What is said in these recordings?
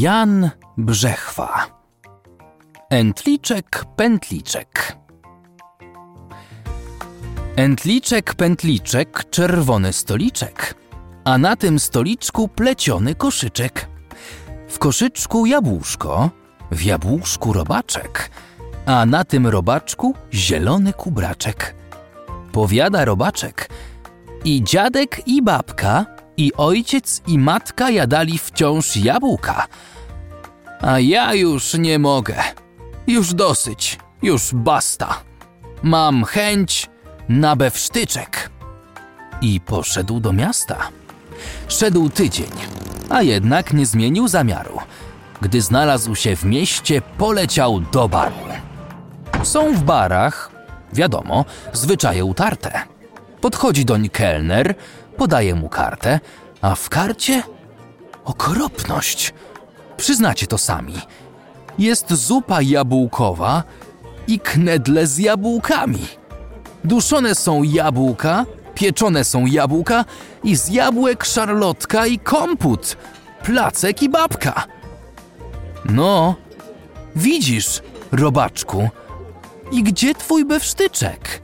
Jan Brzechwa. Entliczek, pętliczek. Entliczek, pętliczek, czerwony stoliczek, a na tym stoliczku pleciony koszyczek. W koszyczku jabłuszko, w jabłuszku robaczek, a na tym robaczku zielony kubraczek. Powiada robaczek. I dziadek, i babka, i ojciec, i matka jadali wciąż jabłka. A ja już nie mogę. Już dosyć, już basta. Mam chęć na bewsztyczek. I poszedł do miasta. Szedł tydzień, a jednak nie zmienił zamiaru. Gdy znalazł się w mieście, poleciał do baru. Są w barach, wiadomo, zwyczaje utarte. Podchodzi doń kelner, podaje mu kartę, a w karcie okropność. Przyznacie to sami. Jest zupa jabłkowa i knedle z jabłkami. Duszone są jabłka, pieczone są jabłka i z jabłek szarlotka i komput, placek i babka. No, widzisz, robaczku, i gdzie twój bewsztyczek?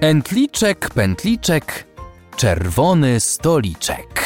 Entliczek, pętliczek, czerwony stoliczek.